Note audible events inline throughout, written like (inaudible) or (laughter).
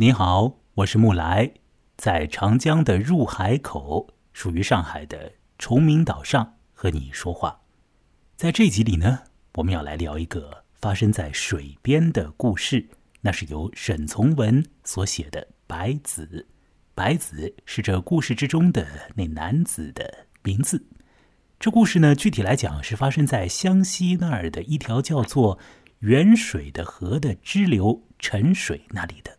你好，我是木来，在长江的入海口，属于上海的崇明岛上和你说话。在这集里呢，我们要来聊一个发生在水边的故事，那是由沈从文所写的《白子》。白子是这故事之中的那男子的名字。这故事呢，具体来讲是发生在湘西那儿的一条叫做源水的河的支流沉水那里的。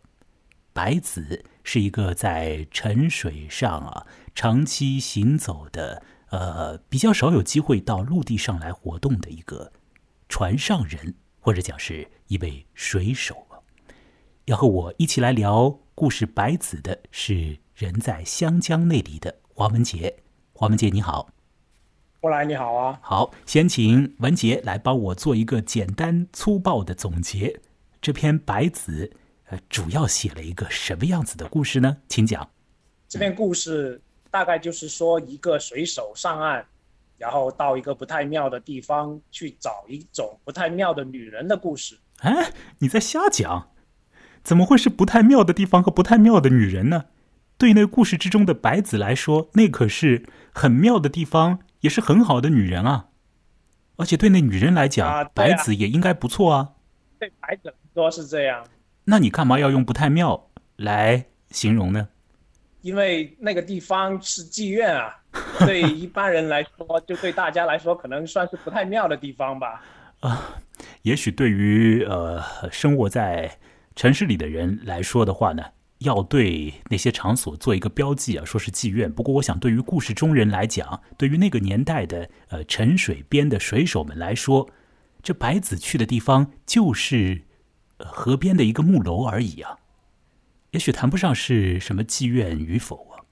白子是一个在沉水上啊长期行走的，呃，比较少有机会到陆地上来活动的一个船上人，或者讲是一位水手啊。要和我一起来聊故事白子的是人在湘江那里的黄文杰。黄文杰你好，过来你好啊。好，先请文杰来帮我做一个简单粗暴的总结。这篇白子。主要写了一个什么样子的故事呢？请讲。这篇故事大概就是说，一个水手上岸，然后到一个不太妙的地方去找一种不太妙的女人的故事。哎，你在瞎讲？怎么会是不太妙的地方和不太妙的女人呢？对那故事之中的白子来说，那可是很妙的地方，也是很好的女人啊。而且对那女人来讲，白子也应该不错啊。对白子说是这样。那你干嘛要用不太妙来形容呢？因为那个地方是妓院啊，(laughs) 对一般人来说，就对大家来说，可能算是不太妙的地方吧。(laughs) 啊，也许对于呃生活在城市里的人来说的话呢，要对那些场所做一个标记啊，说是妓院。不过，我想对于故事中人来讲，对于那个年代的呃沉水边的水手们来说，这白子去的地方就是。河边的一个木楼而已啊，也许谈不上是什么妓院与否啊，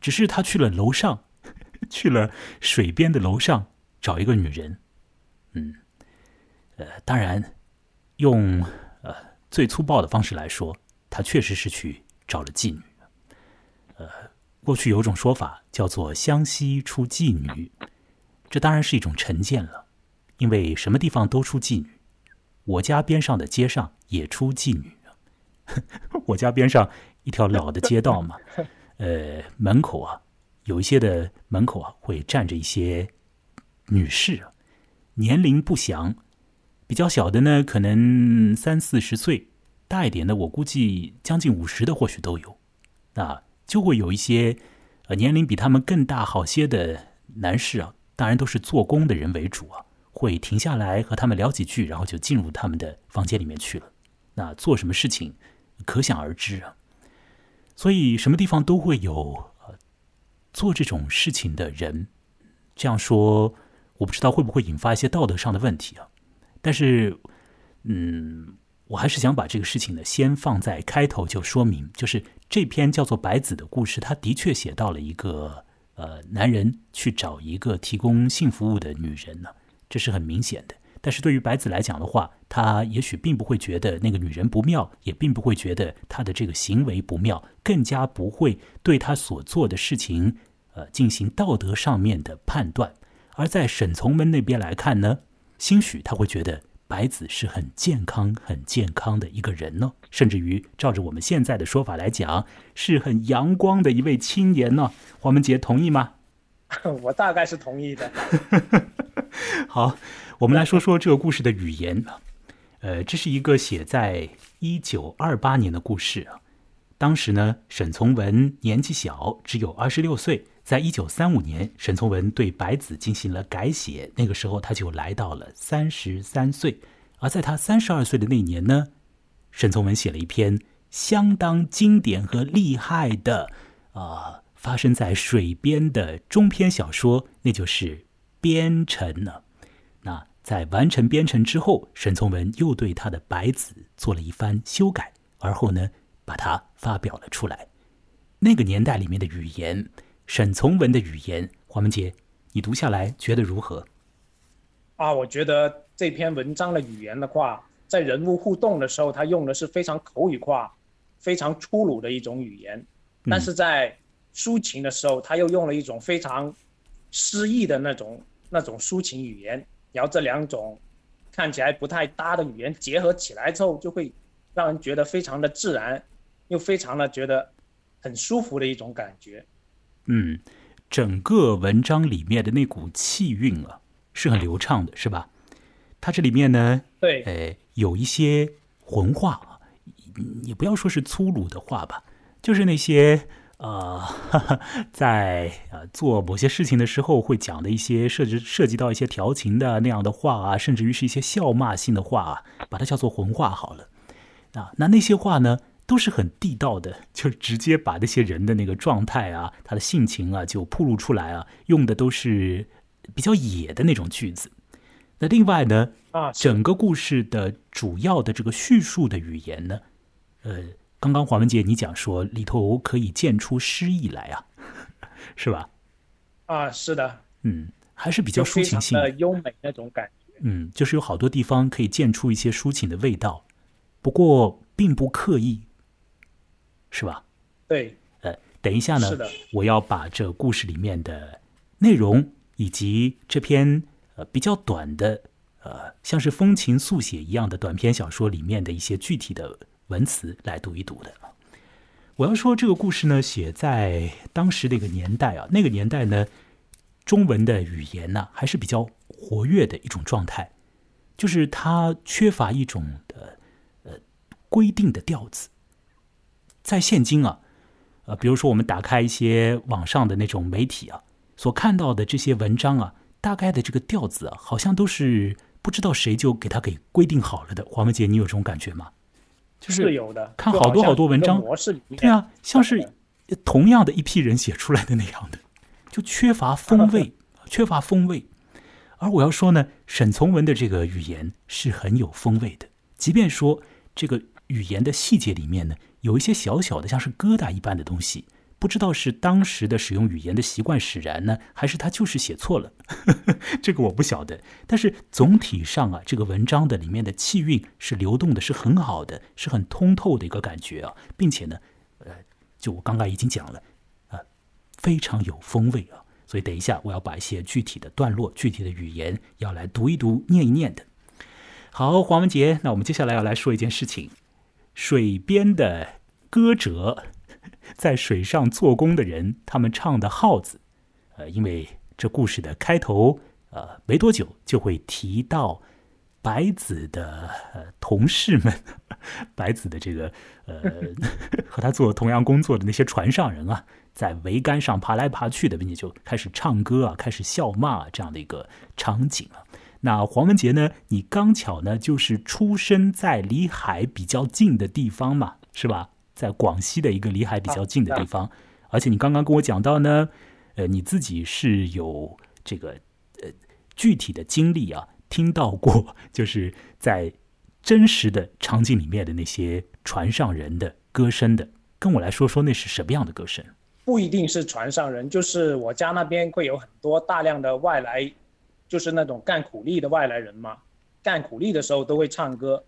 只是他去了楼上，(laughs) 去了水边的楼上找一个女人，嗯，呃，当然，用呃最粗暴的方式来说，他确实是去找了妓女。呃，过去有种说法叫做“湘西出妓女”，这当然是一种成见了，因为什么地方都出妓女。我家边上的街上也出妓女，(laughs) 我家边上一条老的街道嘛，(laughs) 呃，门口啊，有一些的门口啊会站着一些女士啊，年龄不详，比较小的呢可能三四十岁，大一点的我估计将近五十的或许都有，那就会有一些呃年龄比他们更大好些的男士啊，当然都是做工的人为主啊。会停下来和他们聊几句，然后就进入他们的房间里面去了。那做什么事情，可想而知啊。所以什么地方都会有呃做这种事情的人。这样说，我不知道会不会引发一些道德上的问题啊。但是，嗯，我还是想把这个事情呢，先放在开头就说明，就是这篇叫做《白子》的故事，他的确写到了一个呃，男人去找一个提供性服务的女人呢。这是很明显的，但是对于白子来讲的话，他也许并不会觉得那个女人不妙，也并不会觉得他的这个行为不妙，更加不会对他所做的事情，呃，进行道德上面的判断。而在沈从文那边来看呢，兴许他会觉得白子是很健康、很健康的一个人呢，甚至于照着我们现在的说法来讲，是很阳光的一位青年呢。黄文杰同意吗？(laughs) 我大概是同意的。(laughs) (laughs) 好，我们来说说这个故事的语言呃，这是一个写在一九二八年的故事啊。当时呢，沈从文年纪小，只有二十六岁。在一九三五年，沈从文对白子进行了改写，那个时候他就来到了三十三岁。而在他三十二岁的那年呢，沈从文写了一篇相当经典和厉害的啊。发生在水边的中篇小说，那就是《边城》呢。那在完成《编程》之后，沈从文又对他的《白子》做了一番修改，而后呢，把它发表了出来。那个年代里面的语言，沈从文的语言，黄文杰，你读下来觉得如何？啊，我觉得这篇文章的语言的话，在人物互动的时候，他用的是非常口语化、非常粗鲁的一种语言，但是在抒情的时候，他又用了一种非常诗意的那种那种抒情语言，然后这两种看起来不太搭的语言结合起来之后，就会让人觉得非常的自然，又非常的觉得很舒服的一种感觉。嗯，整个文章里面的那股气韵啊，是很流畅的，是吧？它这里面呢，对，呃，有一些混话，也不要说是粗鲁的话吧，就是那些呃，(laughs) 在呃做某些事情的时候会讲的一些涉及涉及到一些调情的那样的话啊，甚至于是一些笑骂性的话啊，把它叫做混话好了。啊，那那些话呢，都是很地道的，就直接把那些人的那个状态啊，他的性情啊，就铺露出来啊，用的都是比较野的那种句子。那另外呢，啊，整个故事的主要的这个叙述的语言呢，呃，刚刚黄文杰你讲说里头可以见出诗意来啊，(laughs) 是吧？啊，是的，嗯，还是比较抒情性的优美那种感觉。嗯，就是有好多地方可以见出一些抒情的味道，不过并不刻意，是吧？对，呃，等一下呢，我要把这故事里面的内容以及这篇。呃，比较短的，呃，像是风情速写一样的短篇小说里面的一些具体的文词来读一读的。我要说这个故事呢，写在当时那个年代啊，那个年代呢，中文的语言呢还是比较活跃的一种状态，就是它缺乏一种的呃规定的调子。在现今啊，呃，比如说我们打开一些网上的那种媒体啊，所看到的这些文章啊。大概的这个调子啊，好像都是不知道谁就给他给规定好了的。黄文杰，你有这种感觉吗？就是有的，看好多好多文章，对啊，像是同样的一批人写出来的那样的，就缺乏风味，缺乏风味。而我要说呢，沈从文的这个语言是很有风味的，即便说这个语言的细节里面呢，有一些小小的像是疙瘩一般的东西。不知道是当时的使用语言的习惯使然呢，还是他就是写错了，(laughs) 这个我不晓得。但是总体上啊，这个文章的里面的气韵是流动的，是很好的，是很通透的一个感觉啊，并且呢，呃，就我刚刚已经讲了，啊，非常有风味啊。所以等一下我要把一些具体的段落、具体的语言要来读一读、念一念的。好，黄文杰，那我们接下来要来说一件事情：水边的歌者。(laughs) 在水上做工的人，他们唱的号子，呃，因为这故事的开头，呃，没多久就会提到白子的同事们，(laughs) 白子的这个呃 (laughs) 和他做同样工作的那些船上人啊，在桅杆上爬来爬去的，并且就开始唱歌啊，开始笑骂这样的一个场景啊。那黄文杰呢，你刚巧呢就是出生在离海比较近的地方嘛，是吧？在广西的一个离海比较近的地方，而且你刚刚跟我讲到呢，呃，你自己是有这个呃具体的经历啊，听到过 (laughs) 就是在真实的场景里面的那些船上人的歌声的，跟我来说说那是什么样的歌声？不一定是船上人，就是我家那边会有很多大量的外来，就是那种干苦力的外来人嘛，干苦力的时候都会唱歌，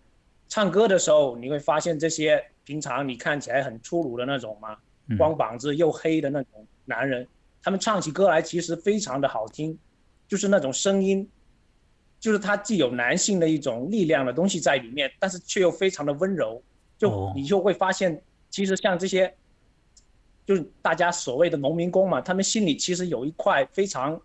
唱歌的时候你会发现这些。平常你看起来很粗鲁的那种嘛，光膀子又黑的那种男人，他们唱起歌来其实非常的好听，就是那种声音，就是他既有男性的一种力量的东西在里面，但是却又非常的温柔，就你就会发现，其实像这些，就是大家所谓的农民工嘛，他们心里其实有一块非常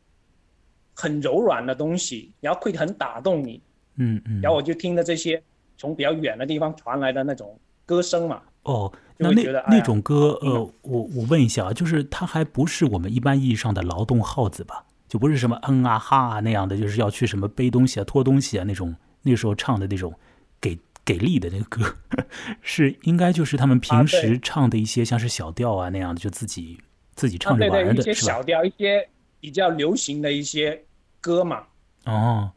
很柔软的东西，然后会很打动你，嗯嗯，然后我就听着这些从比较远的地方传来的那种。歌声嘛，哦，那那那种歌，呃，我我问一下啊，就是它还不是我们一般意义上的劳动号子吧？就不是什么嗯啊哈啊那样的，就是要去什么背东西啊、拖东西啊那种，那时候唱的那种给给力的那个歌，(laughs) 是应该就是他们平时唱的一些像是小调啊那样的，就自己自己唱着玩的，一些小调，一些比较流行的一些歌嘛。哦，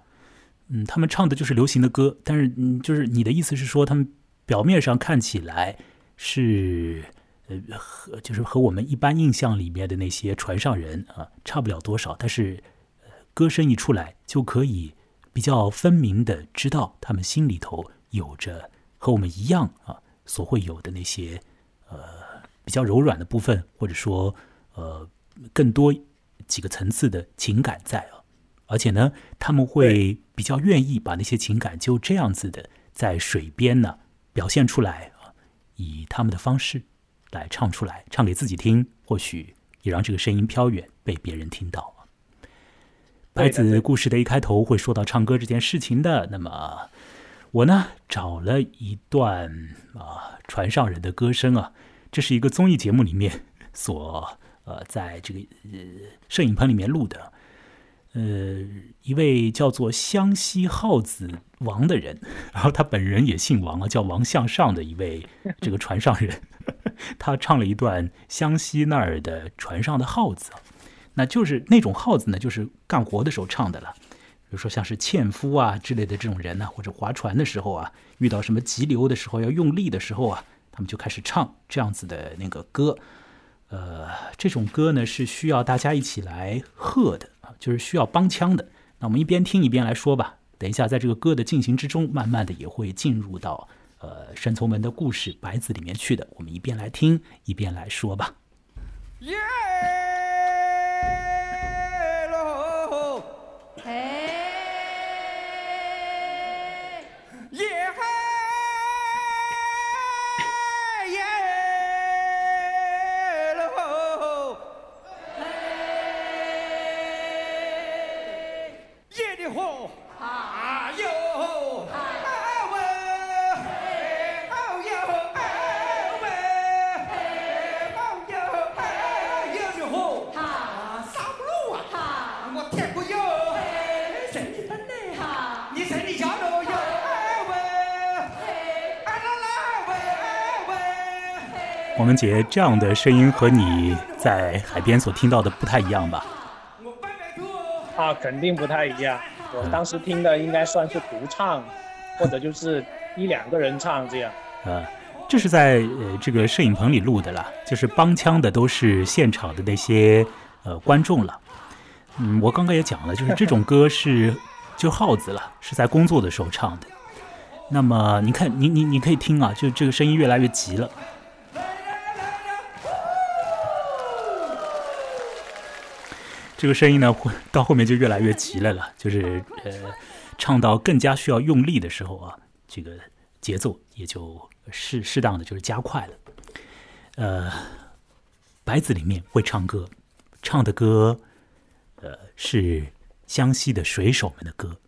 嗯，他们唱的就是流行的歌，但是嗯，就是你的意思是说他们。表面上看起来是呃和就是和我们一般印象里面的那些船上人啊差不了多少，但是呃歌声一出来就可以比较分明的知道他们心里头有着和我们一样啊所会有的那些呃比较柔软的部分，或者说呃更多几个层次的情感在啊，而且呢他们会比较愿意把那些情感就这样子的在水边呢。表现出来啊，以他们的方式来唱出来，唱给自己听，或许也让这个声音飘远，被别人听到。白子故事的一开头会说到唱歌这件事情的，那么我呢找了一段啊船上人的歌声啊，这是一个综艺节目里面所呃在这个呃摄影棚里面录的。呃，一位叫做湘西耗子王的人，然后他本人也姓王啊，叫王向上的一位 (laughs) 这个船上人，(laughs) 他唱了一段湘西那儿的船上的耗子，那就是那种耗子呢，就是干活的时候唱的了，比如说像是纤夫啊之类的这种人呢，或者划船的时候啊，遇到什么急流的时候要用力的时候啊，他们就开始唱这样子的那个歌，呃，这种歌呢是需要大家一起来和的。就是需要帮腔的，那我们一边听一边来说吧。等一下，在这个歌的进行之中，慢慢的也会进入到呃山从门的故事白子里面去的。我们一边来听，一边来说吧。耶，王文杰，这样的声音和你在海边所听到的不太一样吧？啊，肯定不太一样。我当时听的应该算是独唱，或者就是一两个人唱这样。啊，这是在呃这个摄影棚里录的啦，就是帮腔的都是现场的那些呃观众了。嗯，我刚刚也讲了，就是这种歌是就耗子了，(laughs) 是在工作的时候唱的。那么你看，你你你可以听啊，就这个声音越来越急了。这个声音呢，会到后面就越来越急了了，就是呃，唱到更加需要用力的时候啊，这个节奏也就适适当的就是加快了。呃，白子里面会唱歌，唱的歌，呃，是湘西的水手们的歌，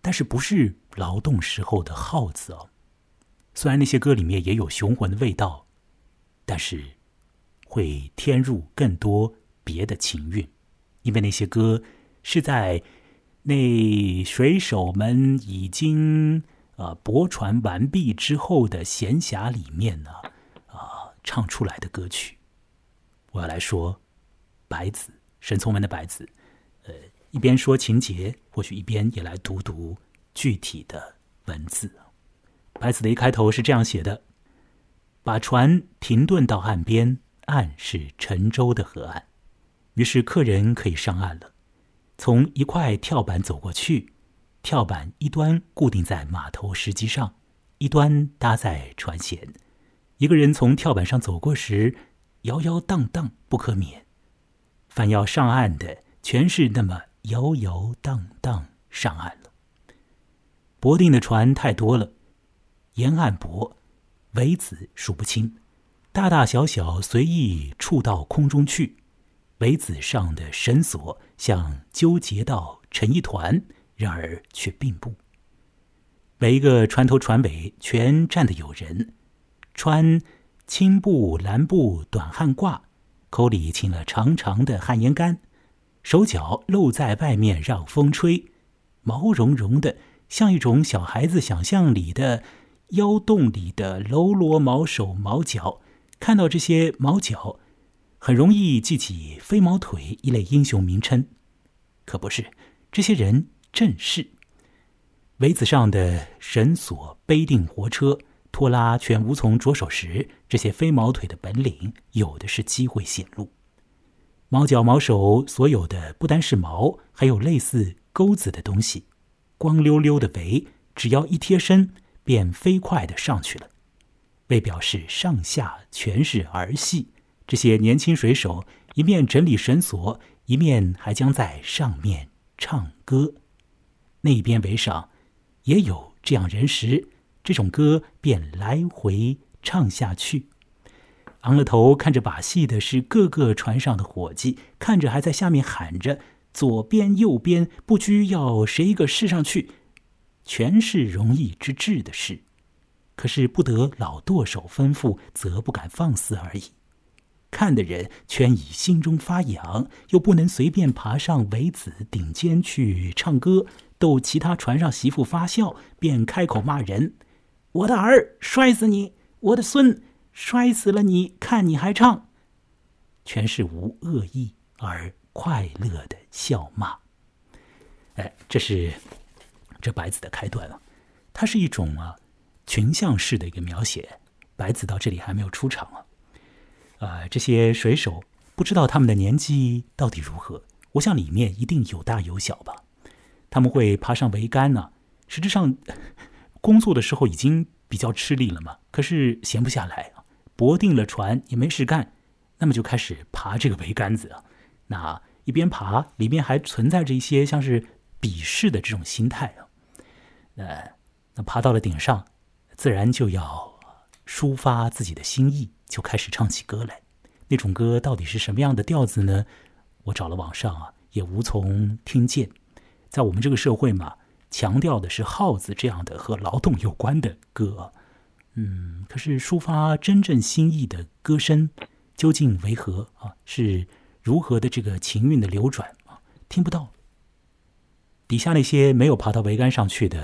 但是不是劳动时候的号子哦。虽然那些歌里面也有雄浑的味道，但是会添入更多别的情韵。因为那些歌是在那水手们已经呃泊船完毕之后的闲暇里面呢啊唱出来的歌曲。我要来说白子沈从文的白子，呃，一边说情节，或许一边也来读读具体的文字。白子的一开头是这样写的：把船停顿到岸边，岸是沉舟的河岸。于是客人可以上岸了，从一块跳板走过去，跳板一端固定在码头石基上，一端搭在船舷。一个人从跳板上走过时，摇摇荡荡不可免。凡要上岸的，全是那么摇摇荡荡上岸了。泊定的船太多了，沿岸泊，围子数不清，大大小小随意触到空中去。尾子上的绳索像纠结到成一团，然而却并不。每一个船头船尾全站的有人，穿青布蓝布短汗褂，口里沁了长长的旱烟干，手脚露在外面让风吹，毛茸茸的，像一种小孩子想象里的腰洞里的喽啰毛手毛脚。看到这些毛脚。很容易记起飞毛腿一类英雄名称，可不是这些人正是围子上的绳索背定活车拖拉全无从着手时，这些飞毛腿的本领有的是机会显露。毛脚毛手所有的不单是毛，还有类似钩子的东西，光溜溜的围，只要一贴身，便飞快的上去了，为表示上下全是儿戏。这些年轻水手一面整理绳索，一面还将在上面唱歌。那边围上也有这样人时，这种歌便来回唱下去。昂了头看着把戏的是各个船上的伙计，看着还在下面喊着“左边右边不拘要谁一个试上去”，全是容易之至的事。可是不得老舵手吩咐，则不敢放肆而已。看的人全以心中发痒，又不能随便爬上桅子顶尖去唱歌，逗其他船上媳妇发笑，便开口骂人：“我的儿，摔死你！我的孙，摔死了你！看你还唱！”全是无恶意而快乐的笑骂。哎，这是这白子的开端了，它是一种啊群像式的一个描写。白子到这里还没有出场啊。啊，这些水手不知道他们的年纪到底如何。我想里面一定有大有小吧。他们会爬上桅杆呢。实质上，工作的时候已经比较吃力了嘛。可是闲不下来啊，泊定了船也没事干，那么就开始爬这个桅杆子啊。那一边爬，里面还存在着一些像是鄙视的这种心态啊。呃，那爬到了顶上，自然就要抒发自己的心意。就开始唱起歌来，那种歌到底是什么样的调子呢？我找了网上啊，也无从听见。在我们这个社会嘛，强调的是号子这样的和劳动有关的歌，嗯，可是抒发真正心意的歌声究竟为何啊？是如何的这个情韵的流转啊？听不到。底下那些没有爬到桅杆上去的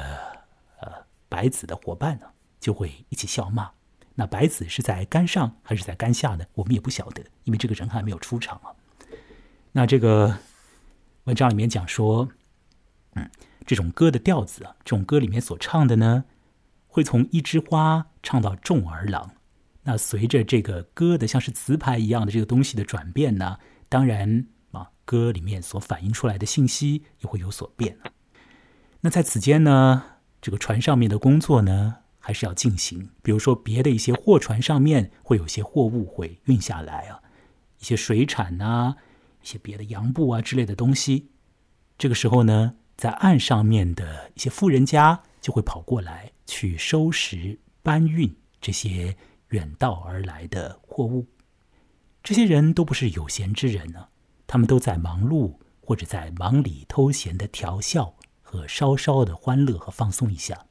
呃白子的伙伴呢，就会一起笑骂。那白子是在杆上还是在杆下呢？我们也不晓得，因为这个人还没有出场啊。那这个文章里面讲说，嗯，这种歌的调子啊，这种歌里面所唱的呢，会从一枝花唱到众儿郎。那随着这个歌的像是词牌一样的这个东西的转变呢，当然啊，歌里面所反映出来的信息也会有所变。那在此间呢，这个船上面的工作呢？还是要进行，比如说别的一些货船上面会有些货物会运下来啊，一些水产呐，一些别的洋布啊之类的东西。这个时候呢，在岸上面的一些富人家就会跑过来去收拾搬运这些远道而来的货物。这些人都不是有闲之人呢，他们都在忙碌或者在忙里偷闲的调笑和稍稍的欢乐和放松一下。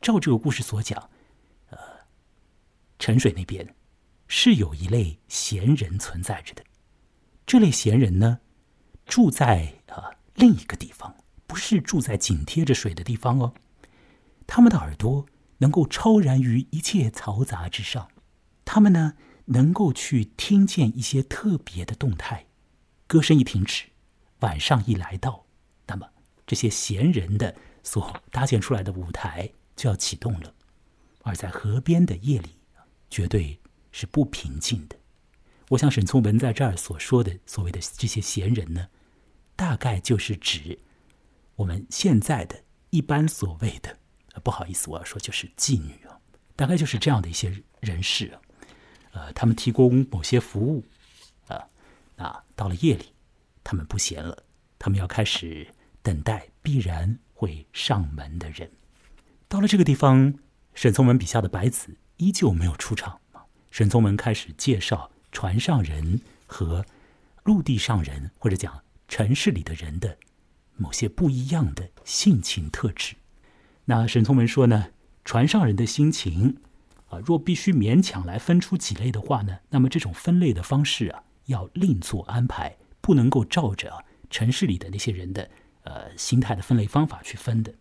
照这个故事所讲，呃，沉水那边是有一类闲人存在着的。这类闲人呢，住在啊另一个地方，不是住在紧贴着水的地方哦。他们的耳朵能够超然于一切嘈杂之上，他们呢能够去听见一些特别的动态。歌声一停止，晚上一来到，那么这些闲人的所搭建出来的舞台。就要启动了，而在河边的夜里，绝对是不平静的。我想沈从文在这儿所说的所谓的这些闲人呢，大概就是指我们现在的一般所谓的，不好意思，我要说就是妓女啊，大概就是这样的一些人士啊，呃，他们提供某些服务啊，那到了夜里，他们不闲了，他们要开始等待必然会上门的人。到了这个地方，沈从文笔下的白子依旧没有出场。沈从文开始介绍船上人和陆地上人，或者讲城市里的人的某些不一样的性情特质。那沈从文说呢，船上人的心情啊，若必须勉强来分出几类的话呢，那么这种分类的方式啊，要另做安排，不能够照着城市里的那些人的呃心态的分类方法去分的。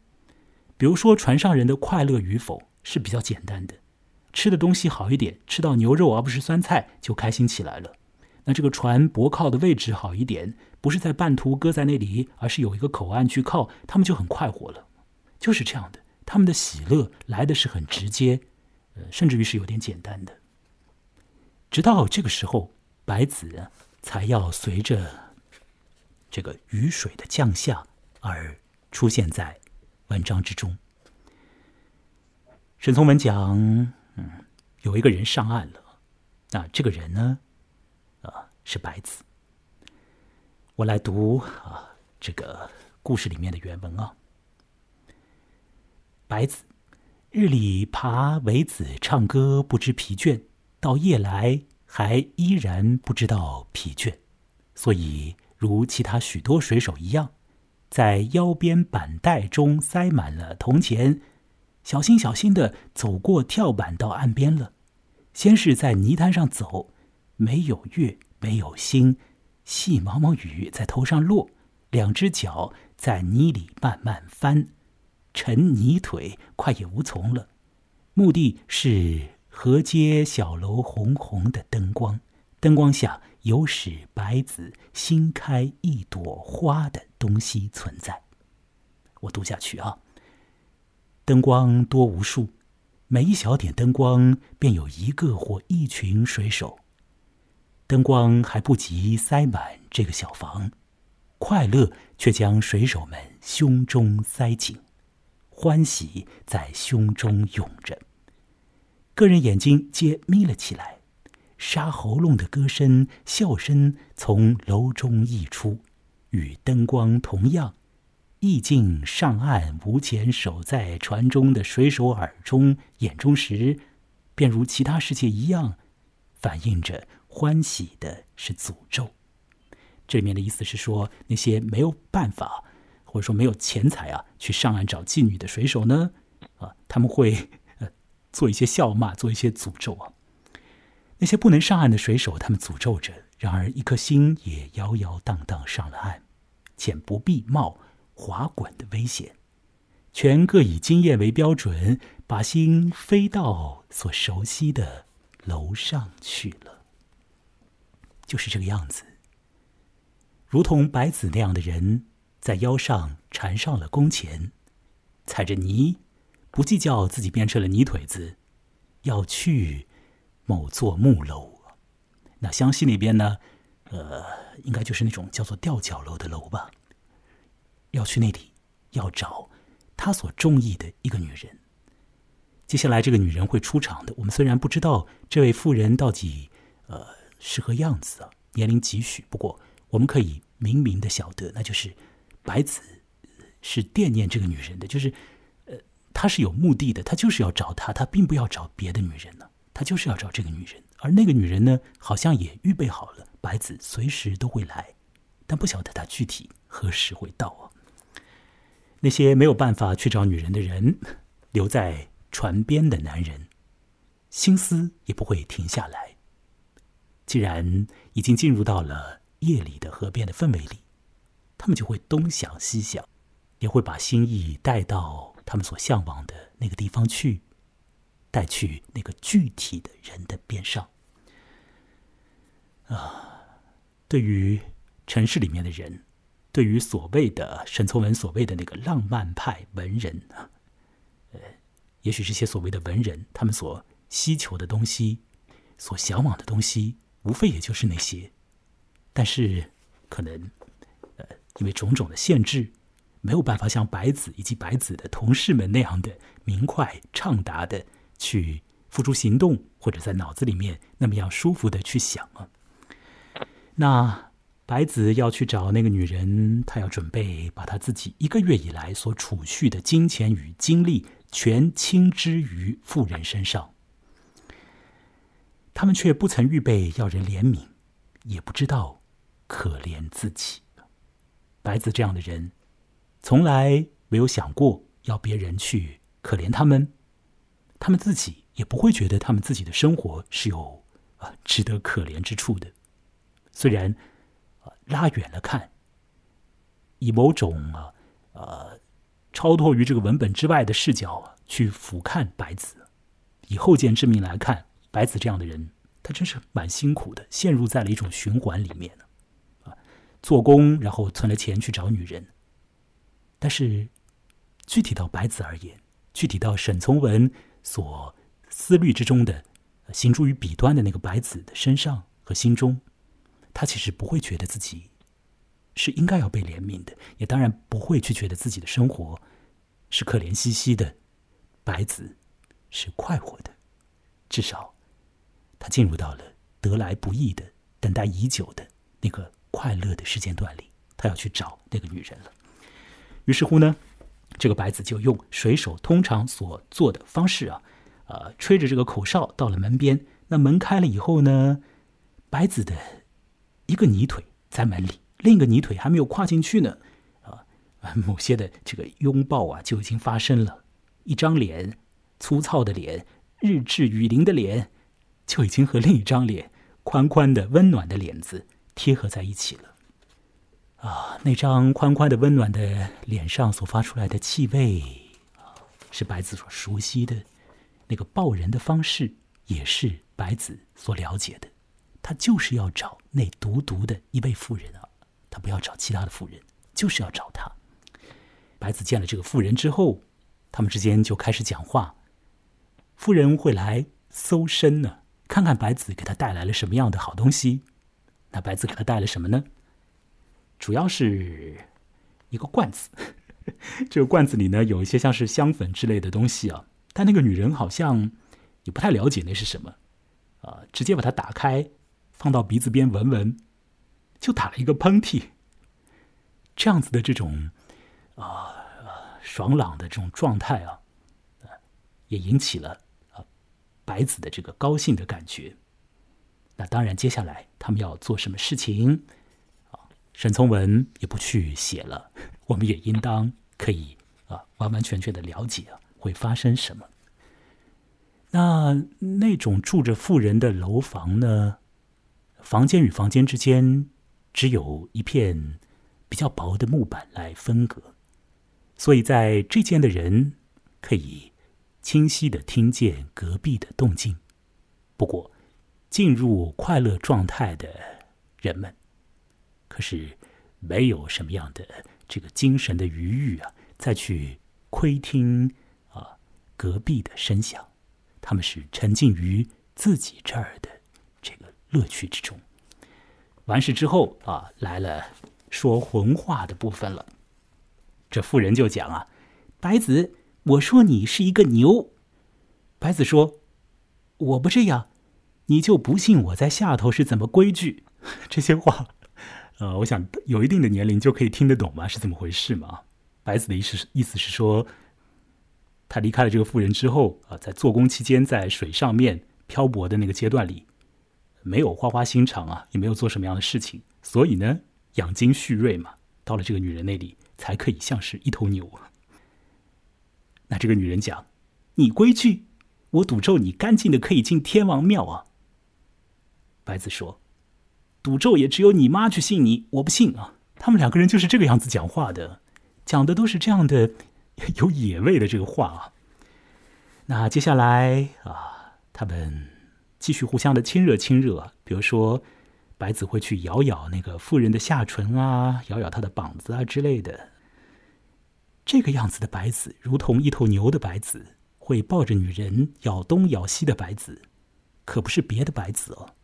比如说，船上人的快乐与否是比较简单的，吃的东西好一点，吃到牛肉而不是酸菜就开心起来了。那这个船泊靠的位置好一点，不是在半途搁在那里，而是有一个口岸去靠，他们就很快活了。就是这样的，他们的喜乐来的是很直接，呃，甚至于是有点简单的。直到这个时候，白子才要随着这个雨水的降下而出现在。文章之中，沈从文讲，嗯，有一个人上岸了，那这个人呢，啊，是白子。我来读啊这个故事里面的原文啊。白子日里爬苇子唱歌不知疲倦，到夜来还依然不知道疲倦，所以如其他许多水手一样，在腰边板带中塞满了铜钱，小心小心的走过跳板到岸边了。先是在泥滩上走，没有月，没有星，细毛毛雨在头上落，两只脚在泥里慢慢翻。沉泥腿，快也无从了。目的是河街小楼红红的灯光，灯光下有使白子新开一朵花的东西存在。我读下去啊。灯光多无数，每一小点灯光便有一个或一群水手。灯光还不及塞满这个小房，快乐却将水手们胸中塞紧。欢喜在胸中涌着，个人眼睛皆眯了起来，杀喉咙的歌声、笑声从楼中溢出，与灯光同样，意境上岸无前守在船中的水手耳中、眼中时，便如其他世界一样，反映着欢喜的是诅咒。这里面的意思是说，那些没有办法。或者说没有钱财啊，去上岸找妓女的水手呢，啊，他们会呃做一些笑骂，做一些诅咒啊。那些不能上岸的水手，他们诅咒着，然而一颗心也摇摇荡荡上了岸，且不必冒滑滚的危险，全各以经验为标准，把心飞到所熟悉的楼上去了。就是这个样子，如同白子那样的人。在腰上缠上了弓钱，踩着泥，不计较自己变成了泥腿子，要去某座木楼。那湘西那边呢？呃，应该就是那种叫做吊脚楼的楼吧。要去那里，要找他所中意的一个女人。接下来这个女人会出场的。我们虽然不知道这位妇人到底呃是何样子啊，年龄几许，不过我们可以明明的晓得，那就是。白子是惦念这个女人的，就是，呃，他是有目的的，他就是要找她，他并不要找别的女人呢，他就是要找这个女人。而那个女人呢，好像也预备好了，白子随时都会来，但不晓得他具体何时会到啊。那些没有办法去找女人的人，留在船边的男人，心思也不会停下来。既然已经进入到了夜里的河边的氛围里。他们就会东想西想，也会把心意带到他们所向往的那个地方去，带去那个具体的人的边上。啊，对于城市里面的人，对于所谓的沈从文所谓的那个浪漫派文人啊，呃，也许这些所谓的文人，他们所希求的东西，所向往的东西，无非也就是那些，但是可能。呃因为种种的限制，没有办法像白子以及白子的同事们那样的明快畅达的去付诸行动，或者在脑子里面那么样舒服的去想啊。那白子要去找那个女人，他要准备把他自己一个月以来所储蓄的金钱与精力全倾之于富人身上，他们却不曾预备要人怜悯，也不知道可怜自己。白子这样的人，从来没有想过要别人去可怜他们，他们自己也不会觉得他们自己的生活是有啊值得可怜之处的。虽然啊拉远了看，以某种啊呃超脱于这个文本之外的视角去俯瞰白子，以后见之明来看，白子这样的人，他真是蛮辛苦的，陷入在了一种循环里面啊。做工，然后存了钱去找女人。但是，具体到白子而言，具体到沈从文所思虑之中的，行诸于彼端的那个白子的身上和心中，他其实不会觉得自己是应该要被怜悯的，也当然不会去觉得自己的生活是可怜兮兮的。白子是快活的，至少他进入到了得来不易的、等待已久的那个。快乐的时间段里，他要去找那个女人了。于是乎呢，这个白子就用水手通常所做的方式啊，呃，吹着这个口哨到了门边。那门开了以后呢，白子的一个泥腿在门里，另一个泥腿还没有跨进去呢，啊，(laughs) 某些的这个拥抱啊就已经发生了，一张脸，粗糙的脸，日志雨林的脸，就已经和另一张脸，宽宽的温暖的脸子贴合在一起了。啊，那张宽宽的、温暖的脸上所发出来的气味，啊，是白子所熟悉的，那个抱人的方式，也是白子所了解的。他就是要找那独独的一位妇人啊，他不要找其他的妇人，就是要找他。白子见了这个妇人之后，他们之间就开始讲话。妇人会来搜身呢，看看白子给他带来了什么样的好东西。那白子给他带了什么呢？主要是一个罐子，(laughs) 这个罐子里呢有一些像是香粉之类的东西啊，但那个女人好像也不太了解那是什么，啊，直接把它打开，放到鼻子边闻闻，就打了一个喷嚏。这样子的这种啊爽朗的这种状态啊，也引起了啊白子的这个高兴的感觉。那当然，接下来他们要做什么事情？沈从文也不去写了，(laughs) 我们也应当可以啊完完全全的了解啊会发生什么。那那种住着富人的楼房呢，房间与房间之间只有一片比较薄的木板来分隔，所以在这间的人可以清晰的听见隔壁的动静。不过，进入快乐状态的人们。可是，没有什么样的这个精神的余裕啊，再去窥听啊隔壁的声响，他们是沉浸于自己这儿的这个乐趣之中。完事之后啊，来了说浑话的部分了。这妇人就讲啊：“白子，我说你是一个牛。”白子说：“我不这样，你就不信我在下头是怎么规矩。(laughs) ”这些话。呃，我想有一定的年龄就可以听得懂吗？是怎么回事嘛？白子的意思意思是说，他离开了这个妇人之后啊，在做工期间，在水上面漂泊的那个阶段里，没有花花心肠啊，也没有做什么样的事情，所以呢，养精蓄锐嘛，到了这个女人那里才可以像是一头牛。那这个女人讲：“你规矩，我赌咒你干净的可以进天王庙啊。”白子说。诅咒也只有你妈去信你，我不信啊！他们两个人就是这个样子讲话的，讲的都是这样的 (laughs) 有野味的这个话啊。那接下来啊，他们继续互相的亲热亲热，比如说白子会去咬咬那个妇人的下唇啊，咬咬她的膀子啊之类的。这个样子的白子，如同一头牛的白子，会抱着女人咬东咬西的白子，可不是别的白子哦，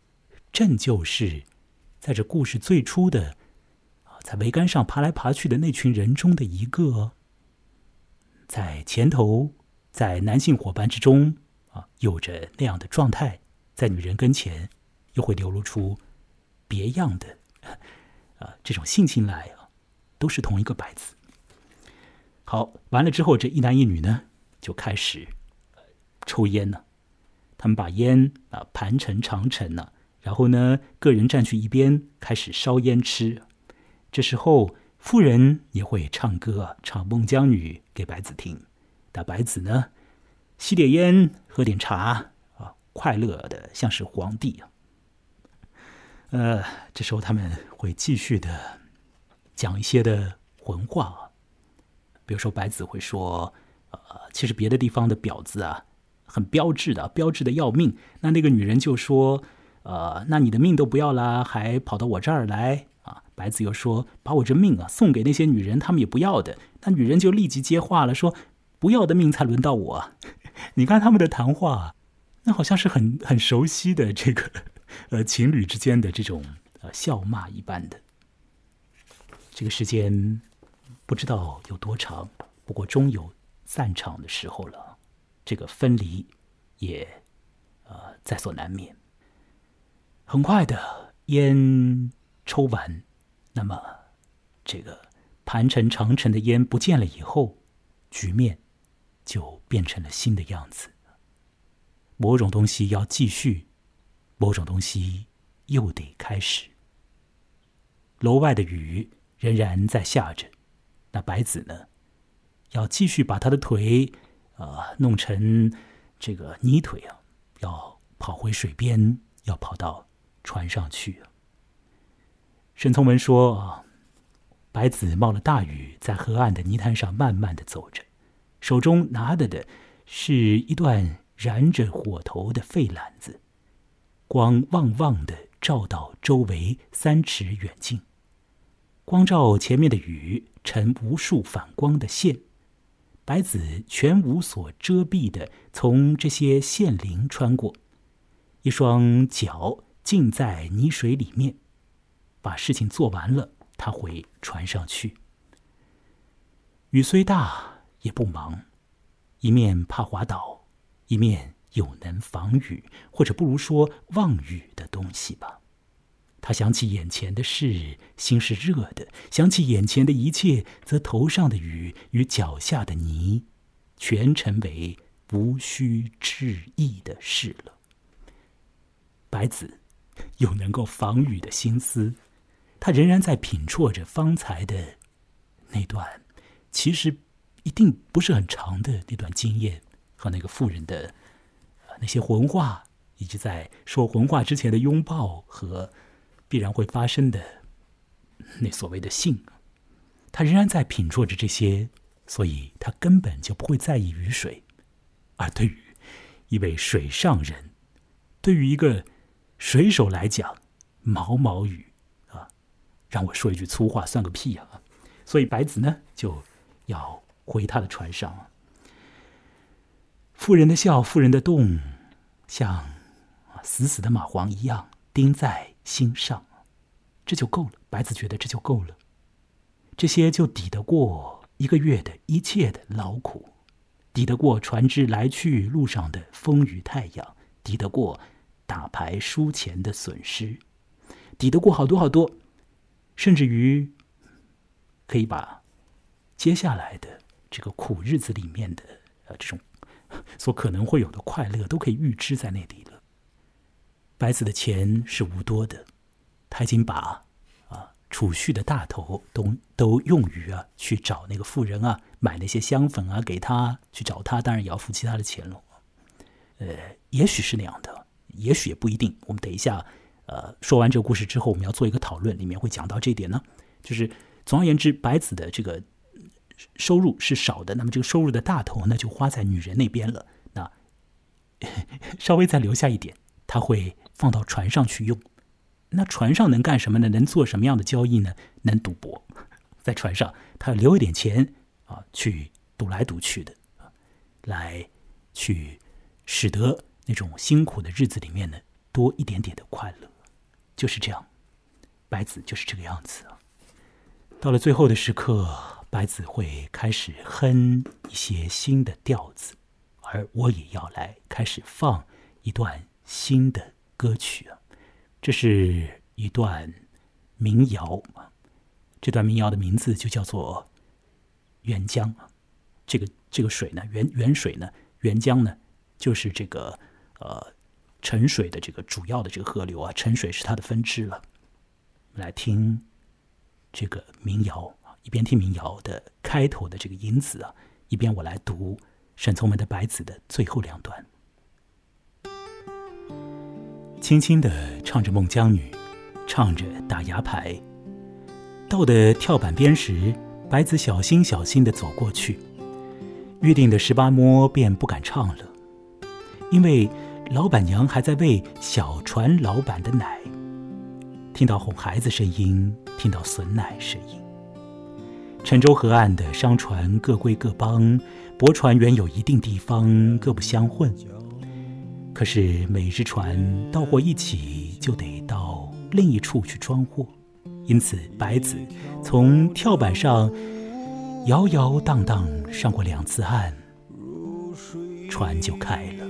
朕就是。在这故事最初的啊，在桅杆上爬来爬去的那群人中的一个，在前头，在男性伙伴之中啊，有着那样的状态，在女人跟前，又会流露出别样的 (laughs) 啊这种性情来啊，都是同一个白字。好，完了之后，这一男一女呢，就开始抽烟呢，他们把烟啊盘成长城呢。然后呢，个人站去一边，开始烧烟吃。这时候，妇人也会唱歌，唱《孟姜女》给白子听。那白子呢，吸点烟，喝点茶，啊，快乐的像是皇帝啊。呃，这时候他们会继续的讲一些的混话，比如说白子会说：“呃，其实别的地方的婊子啊，很标致的，标致的要命。”那那个女人就说。呃，那你的命都不要啦，还跑到我这儿来啊？白子又说：“把我这命啊送给那些女人，他们也不要的。”那女人就立即接话了，说：“不要的命才轮到我。(laughs) ”你看他们的谈话，那好像是很很熟悉的这个呃情侣之间的这种呃笑骂一般的。这个时间不知道有多长，不过终有散场的时候了。这个分离也呃在所难免。很快的烟抽完，那么这个盘成长城的烟不见了以后，局面就变成了新的样子。某种东西要继续，某种东西又得开始。楼外的雨仍然在下着，那白子呢，要继续把他的腿，啊，弄成这个泥腿啊，要跑回水边，要跑到船上去。沈从文说：“白子冒了大雨，在河岸的泥滩上慢慢的走着，手中拿的的是一段燃着火头的废篮子，光旺旺的照到周围三尺远近，光照前面的雨成无数反光的线，白子全无所遮蔽的从这些线林穿过，一双脚浸在泥水里面。”把事情做完了，他回船上去。雨虽大，也不忙，一面怕滑倒，一面有能防雨，或者不如说望雨的东西吧。他想起眼前的事，心是热的；想起眼前的一切，则头上的雨与脚下的泥，全成为无需置疑的事了。白子有能够防雨的心思。他仍然在品啜着方才的那段，其实一定不是很长的那段经验和那个妇人的那些魂话，以及在说魂话之前的拥抱和必然会发生的那所谓的性。他仍然在品啜着这些，所以他根本就不会在意雨水。而对于一位水上人，对于一个水手来讲，毛毛雨啊。让我说一句粗话，算个屁啊！所以白子呢，就要回他的船上。妇人的笑，妇人的动，像死死的蚂蟥一样钉在心上，这就够了。白子觉得这就够了，这些就抵得过一个月的一切的劳苦，抵得过船只来去路上的风雨太阳，抵得过打牌输钱的损失，抵得过好多好多。甚至于，可以把接下来的这个苦日子里面的呃这种所可能会有的快乐，都可以预知在那里了。白子的钱是无多的，他已经把啊储蓄的大头都都用于啊去找那个富人啊，买那些香粉啊给他去找他，当然也要付其他的钱了。呃，也许是那样的，也许也不一定。我们等一下。呃，说完这个故事之后，我们要做一个讨论，里面会讲到这一点呢。就是总而言之，白子的这个收入是少的，那么这个收入的大头呢，就花在女人那边了。那稍微再留下一点，他会放到船上去用。那船上能干什么呢？能做什么样的交易呢？能赌博，在船上他留一点钱啊，去赌来赌去的，来去使得那种辛苦的日子里面呢，多一点点的快乐。就是这样，白子就是这个样子啊。到了最后的时刻，白子会开始哼一些新的调子，而我也要来开始放一段新的歌曲啊。这是一段民谣啊，这段民谣的名字就叫做《沅江》啊。这个这个水呢，沅沅水呢，沅江呢，就是这个呃。沉水的这个主要的这个河流啊，沉水是它的分支了。来听这个民谣，一边听民谣的开头的这个音子啊，一边我来读沈从文的《白子》的最后两段。轻轻的唱着《孟姜女》，唱着打牙牌。到的跳板边时，白子小心小心的走过去。预定的十八摸便不敢唱了，因为。老板娘还在喂小船老板的奶，听到哄孩子声音，听到损奶声音。沉舟河岸的商船各归各邦，驳船原有一定地方，各不相混。可是每只船到货一起，就得到另一处去装货，因此白子从跳板上摇摇荡荡上过两次岸，船就开了。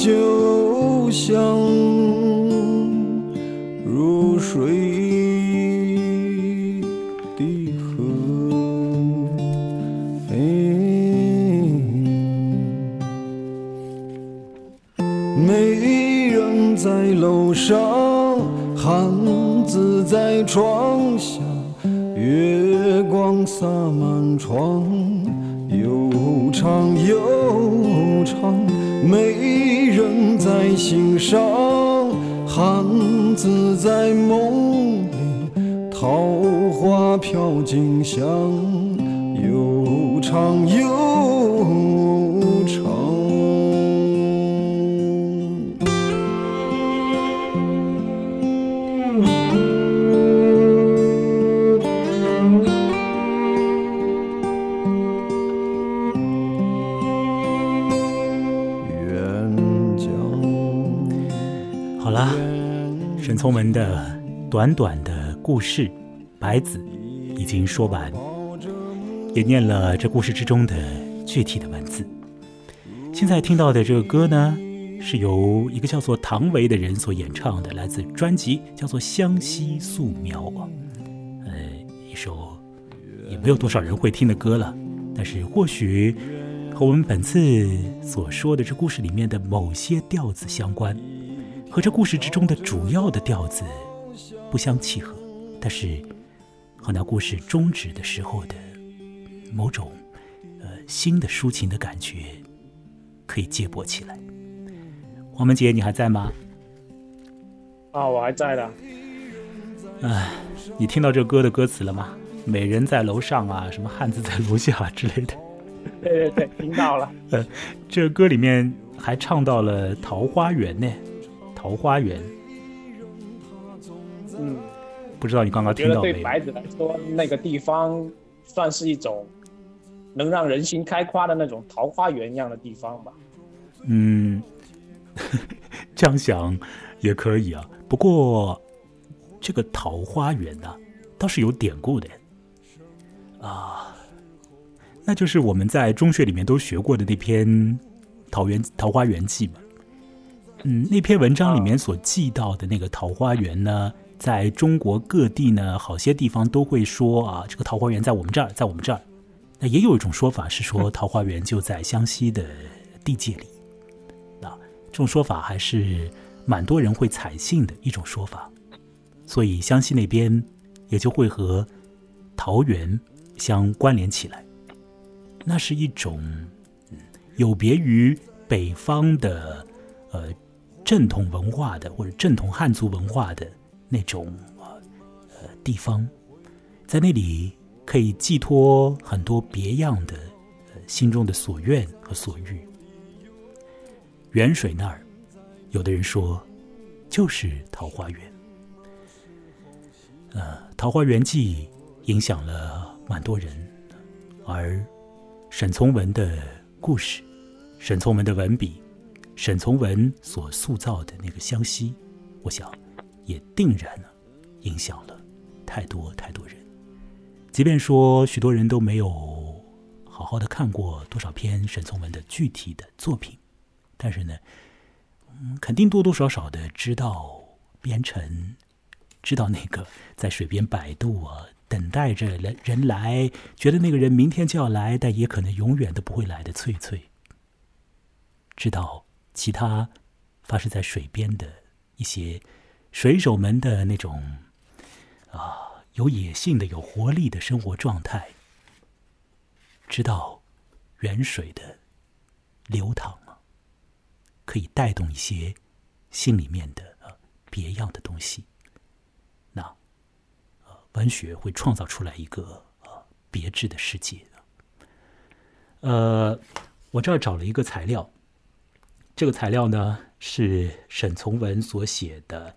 就像故事《白子》已经说完，也念了这故事之中的具体的文字。现在听到的这个歌呢，是由一个叫做唐维的人所演唱的，来自专辑叫做《湘西素描》啊，呃，一首也没有多少人会听的歌了，但是或许和我们本次所说的这故事里面的某些调子相关。和这故事之中的主要的调子不相契合，但是和那故事终止的时候的某种呃新的抒情的感觉可以接驳起来。黄门姐，你还在吗？啊，我还在的。哎，你听到这歌的歌词了吗？美人在楼上啊，什么汉子在楼下啊之类的。对对对，听到了。(laughs) 呃，这歌里面还唱到了桃花源呢。桃花源，嗯，不知道你刚刚听到没有？对白子来说，那个地方算是一种能让人心开花的那种桃花源一样的地方吧。嗯，(laughs) 这样想也可以啊。不过，这个桃花源呢、倒是有典故的啊，那就是我们在中学里面都学过的那篇《桃源桃花源记》嘛。嗯，那篇文章里面所记到的那个桃花源呢，在中国各地呢，好些地方都会说啊，这个桃花源在我们这儿，在我们这儿。那也有一种说法是说，桃花源就在湘西的地界里。啊，这种说法还是蛮多人会采信的一种说法，所以湘西那边也就会和桃源相关联起来。那是一种有别于北方的呃正统文化的或者正统汉族文化的那种呃地方，在那里可以寄托很多别样的呃心中的所愿和所欲。远水那儿，有的人说就是桃花源。呃，《桃花源记》影响了蛮多人，而沈从文的故事，沈从文的文笔，沈从文所塑造的那个湘西，我想也定然影响了太多太多人。即便说许多人都没有好好的看过多少篇沈从文的具体的作品，但是呢，嗯，肯定多多少少的知道边城，知道那个在水边摆渡啊，等待着人人来，觉得那个人明天就要来，但也可能永远都不会来的翠翠。知道其他发生在水边的一些水手们的那种啊有野性的、有活力的生活状态，知道远水的流淌啊，可以带动一些心里面的呃别样的东西。那呃，文学会创造出来一个呃别致的世界。呃，我这儿找了一个材料，这个材料呢是沈从文所写的《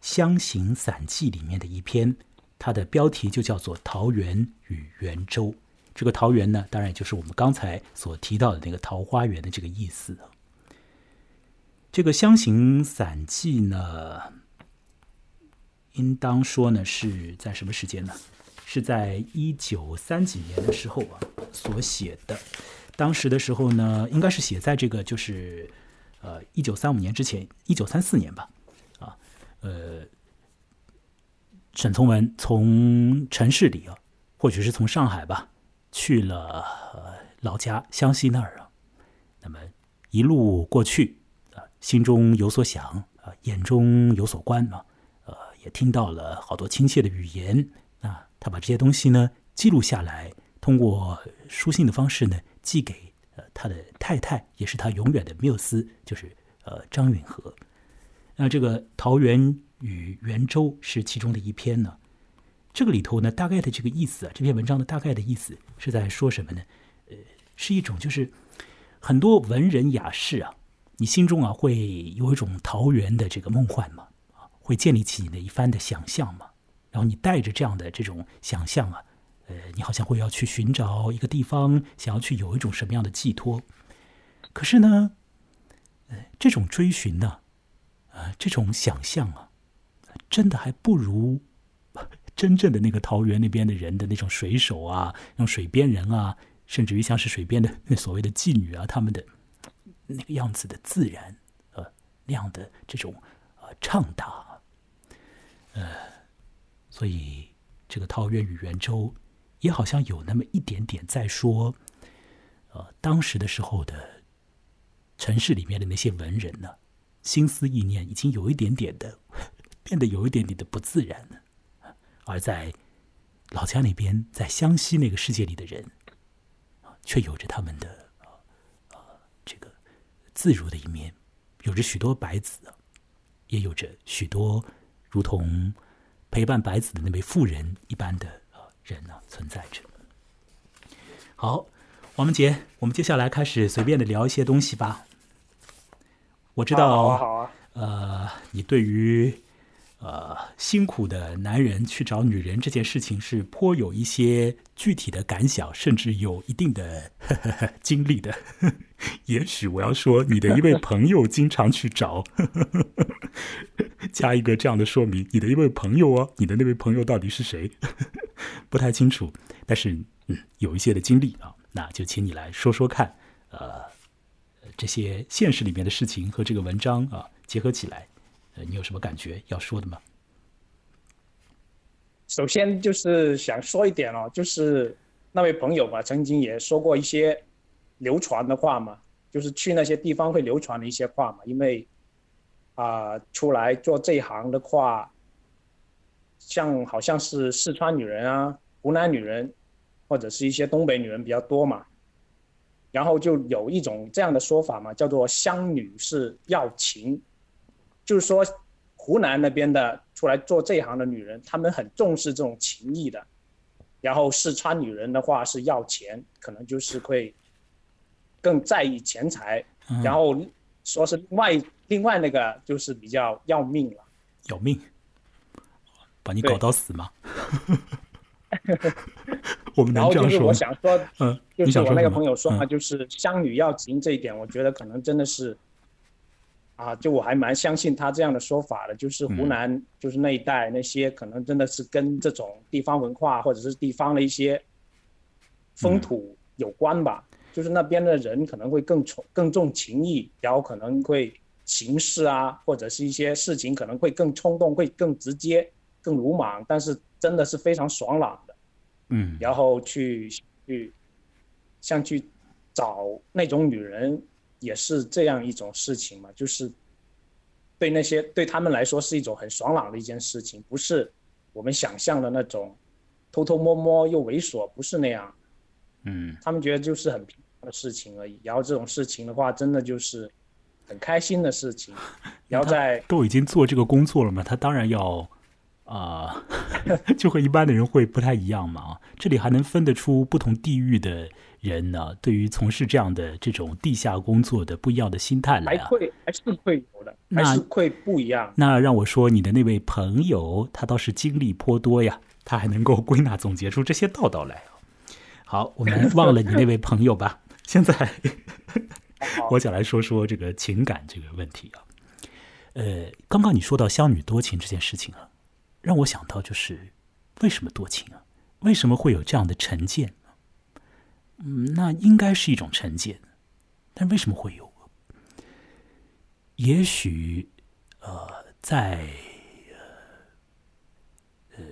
湘行散记》里面的一篇，它的标题就叫做《桃源与圆州》。这个桃源呢，当然也就是我们刚才所提到的那个桃花源的这个意思。这个《湘行散记》呢，应当说呢是在什么时间呢？是在一九三几年的时候啊所写的。当时的时候呢，应该是写在这个就是呃，一九三五年之前，一九三四年吧，呃，沈从文从城市里啊，或许是从上海吧，去了老家湘西那儿啊，那么一路过去啊，心中有所想啊，眼中有所观啊，呃，也听到了好多亲切的语言啊，他把这些东西呢记录下来，通过书信的方式呢寄给呃他的太太，也是他永远的缪斯，就是呃张允和。那这个桃源。与圆周是其中的一篇呢，这个里头呢，大概的这个意思啊，这篇文章的大概的意思是在说什么呢？呃，是一种就是很多文人雅士啊，你心中啊会有一种桃源的这个梦幻嘛，啊，会建立起你的一番的想象嘛，然后你带着这样的这种想象啊，呃，你好像会要去寻找一个地方，想要去有一种什么样的寄托，可是呢，呃，这种追寻呢，这种想象啊。真的还不如真正的那个桃园那边的人的那种水手啊，那种水边人啊，甚至于像是水边的那所谓的妓女啊，他们的那个样子的自然，呃，那样的这种呃畅达，呃，所以这个桃源与圆周也好像有那么一点点在说，呃，当时的时候的城市里面的那些文人呢，心思意念已经有一点点的。变得有一点点的不自然了，而在老家那边，在湘西那个世界里的人，却有着他们的啊这个自如的一面，有着许多白子，也有着许多如同陪伴白子的那位妇人一般的呃人呢存在着。好，王文杰，我们接下来开始随便的聊一些东西吧。我知道，好啊，呃，你对于。呃，辛苦的男人去找女人这件事情是颇有一些具体的感想，甚至有一定的 (laughs) 经历的。(laughs) 也许我要说，你的一位朋友经常去找，(laughs) 加一个这样的说明：你的一位朋友哦，你的那位朋友到底是谁？不太清楚，但是嗯，有一些的经历啊，那就请你来说说看。呃，这些现实里面的事情和这个文章啊结合起来。呃你有什么感觉要说的吗？首先就是想说一点哦，就是那位朋友吧，曾经也说过一些流传的话嘛，就是去那些地方会流传的一些话嘛。因为啊，出来做这一行的话，像好像是四川女人啊、湖南女人，或者是一些东北女人比较多嘛。然后就有一种这样的说法嘛，叫做湘女是要情。就是说，湖南那边的出来做这一行的女人，她们很重视这种情谊的。然后四川女人的话是要钱，可能就是会更在意钱财。然后说是另外另外那个就是比较要命了，要命，把你搞到死吗？(laughs) 我们能这样说。我想说，嗯，就是我那个朋友说嘛，就是湘女要情这一点，我觉得可能真的是。啊，就我还蛮相信他这样的说法的，就是湖南，就是那一带那些可能真的是跟这种地方文化或者是地方的一些风土有关吧。就是那边的人可能会更重更重情义，然后可能会行事啊，或者是一些事情可能会更冲动，会更直接、更鲁莽，但是真的是非常爽朗的。嗯，然后去去像去找那种女人。也是这样一种事情嘛，就是对那些对他们来说是一种很爽朗的一件事情，不是我们想象的那种偷偷摸摸又猥琐，不是那样。嗯，他们觉得就是很平常的事情而已。然后这种事情的话，真的就是很开心的事情。然后在都已经做这个工作了嘛，他当然要啊，(laughs) 就和一般的人会不太一样嘛。这里还能分得出不同地域的。人呢，对于从事这样的这种地下工作的不一样的心态来啊，还会还是会有的，还是会不一样。那让我说，你的那位朋友，他倒是经历颇多呀，他还能够归纳总结出这些道道来。好，我们忘了你那位朋友吧。(laughs) 现在我想来说说这个情感这个问题啊。呃，刚刚你说到乡女多情这件事情啊，让我想到就是为什么多情啊？为什么会有这样的成见？嗯，那应该是一种成见，但为什么会有？也许呃，在呃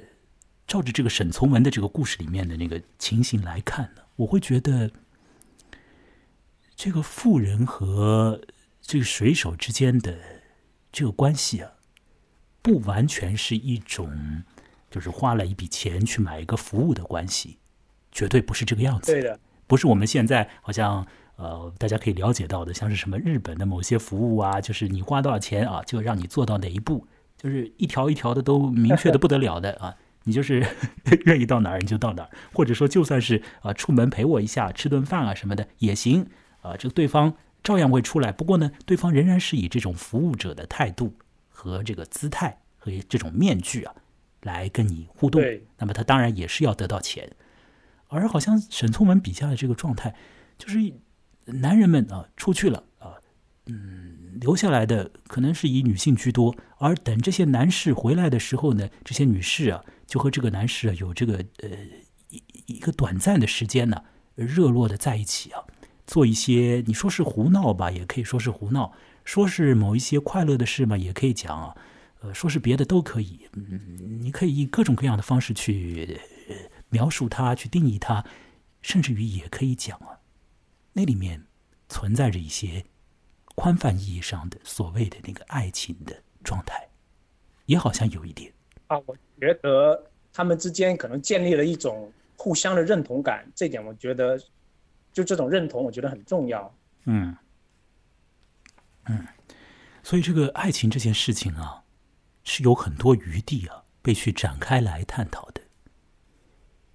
照着这个沈从文的这个故事里面的那个情形来看呢，我会觉得这个富人和这个水手之间的这个关系啊，不完全是一种就是花了一笔钱去买一个服务的关系，绝对不是这个样子。对的，不是我们现在好像呃大家可以了解到的，像是什么日本的某些服务啊，就是你花多少钱啊，就让你做到哪一步，就是一条一条的都明确的不得了的啊。(laughs) 你就是愿意到哪儿你就到哪儿，或者说就算是啊出门陪我一下吃顿饭啊什么的也行啊，这个对方照样会出来。不过呢，对方仍然是以这种服务者的态度和这个姿态和这种面具啊来跟你互动。那么他当然也是要得到钱。而好像沈从文笔下的这个状态，就是男人们啊出去了啊，嗯，留下来的可能是以女性居多，而等这些男士回来的时候呢，这些女士啊就和这个男士啊有这个呃一一个短暂的时间呢，热络的在一起啊，做一些你说是胡闹吧，也可以说是胡闹；说是某一些快乐的事嘛，也可以讲啊，呃，说是别的都可以。嗯，你可以以各种各样的方式去。呃描述它，去定义它，甚至于也可以讲啊，那里面存在着一些宽泛意义上的所谓的那个爱情的状态，也好像有一点啊。我觉得他们之间可能建立了一种互相的认同感，这点我觉得就这种认同，我觉得很重要。嗯嗯，所以这个爱情这件事情啊，是有很多余地啊，被去展开来探讨的。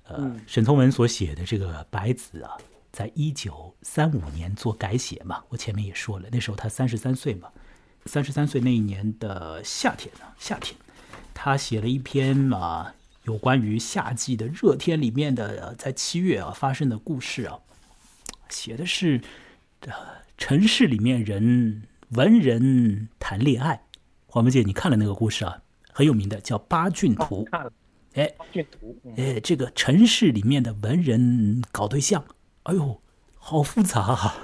呃，沈从文所写的这个《白子》啊，在一九三五年做改写嘛，我前面也说了，那时候他三十三岁嘛，三十三岁那一年的夏天啊，夏天，他写了一篇啊，有关于夏季的热天里面的在七月啊发生的故事啊，写的是呃城市里面人文人谈恋爱。黄文杰，你看了那个故事啊，很有名的，叫《八骏图》。看了。哎，骏图，哎，这个城市里面的文人搞对象，哎呦，好复杂啊！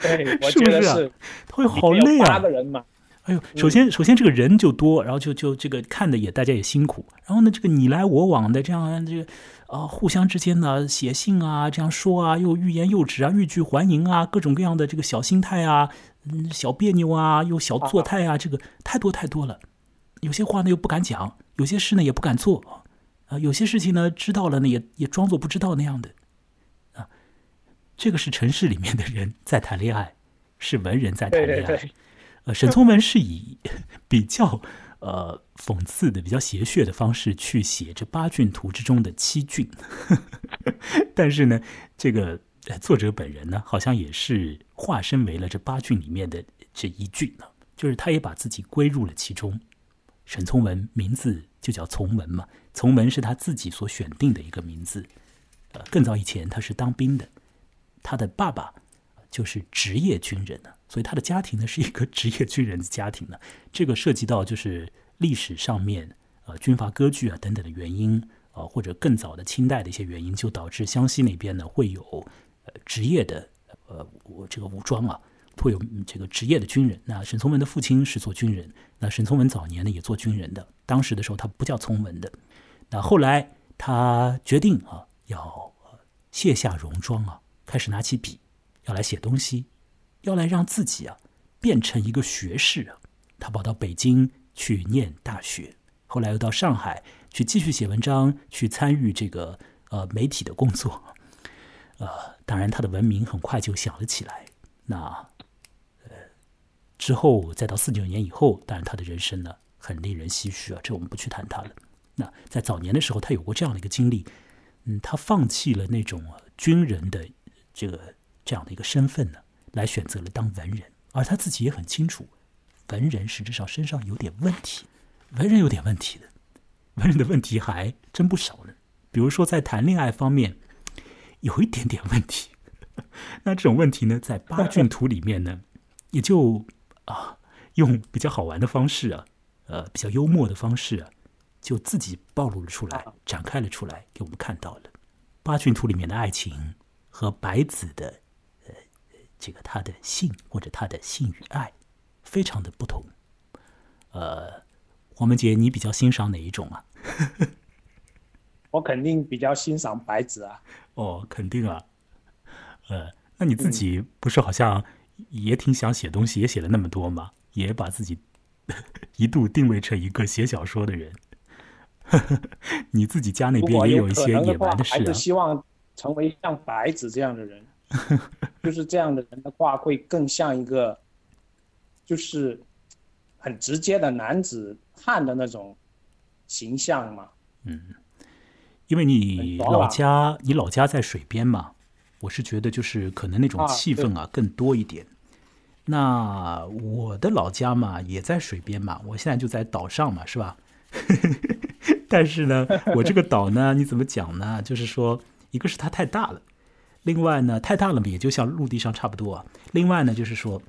对，我 (laughs) 是不是会好累啊！八个人嘛。哎呦，首先，首先这个人就多，然后就就这个看的也大家也辛苦，然后呢，这个你来我往的这样这个啊，互相之间呢写信啊，这样说啊，又欲言又止啊，欲拒还迎啊，各种各样的这个小心态啊，嗯，小别扭啊，又小作态啊，这个太多太多了。有些话呢又不敢讲，有些事呢也不敢做，啊，有些事情呢知道了呢也也装作不知道那样的，啊，这个是城市里面的人在谈恋爱，是文人在谈恋爱，呃，沈从文是以比较呃讽刺的、比较邪谑的方式去写这八骏图之中的七骏，(laughs) 但是呢，这个作者本人呢，好像也是化身为了这八骏里面的这一骏呢，就是他也把自己归入了其中。沈从文名字就叫从文嘛，从文是他自己所选定的一个名字。呃，更早以前他是当兵的，他的爸爸就是职业军人呢，所以他的家庭呢是一个职业军人的家庭呢。这个涉及到就是历史上面呃军阀割据啊等等的原因啊，或者更早的清代的一些原因，就导致湘西那边呢会有呃职业的呃这个武装啊。会有这个职业的军人。那沈从文的父亲是做军人，那沈从文早年呢也做军人的。当时的时候他不叫从文的，那后来他决定啊要卸下戎装啊，开始拿起笔要来写东西，要来让自己啊变成一个学士。他跑到北京去念大学，后来又到上海去继续写文章，去参与这个呃媒体的工作。呃，当然他的文名很快就响了起来。那呃。之后再到四九年以后，当然他的人生呢很令人唏嘘啊，这我们不去谈他了。那在早年的时候，他有过这样的一个经历，嗯，他放弃了那种军人的这个这样的一个身份呢，来选择了当文人，而他自己也很清楚，文人实质上身上有点问题，文人有点问题的，文人的问题还真不少呢。比如说在谈恋爱方面有一点点问题，(laughs) 那这种问题呢，在八骏图里面呢，也就。啊，用比较好玩的方式啊，呃，比较幽默的方式啊，就自己暴露了出来，展开了出来，给我们看到了八骏图里面的爱情和白子的这个他的性或者他的性与爱非常的不同。呃，黄文杰，你比较欣赏哪一种啊？(laughs) 我肯定比较欣赏白纸啊。哦，肯定啊。呃，那你自己不是好像也挺想写东西，也写了那么多吗？也把自己 (laughs) 一度定位成一个写小说的人。(laughs) 你自己家那边也有一些野蛮的事啊。还是希望成为像白纸这样的人，(laughs) 就是这样的人的话，会更像一个，就是很直接的男子汉的那种形象嘛。嗯，因为你老家，你老家在水边嘛，我是觉得就是可能那种气氛啊更多一点。那我的老家嘛也在水边嘛，我现在就在岛上嘛，是吧？(laughs) 但是呢，我这个岛呢，你怎么讲呢？就是说，一个是它太大了，另外呢，太大了嘛，也就像陆地上差不多。啊另外呢，就是说，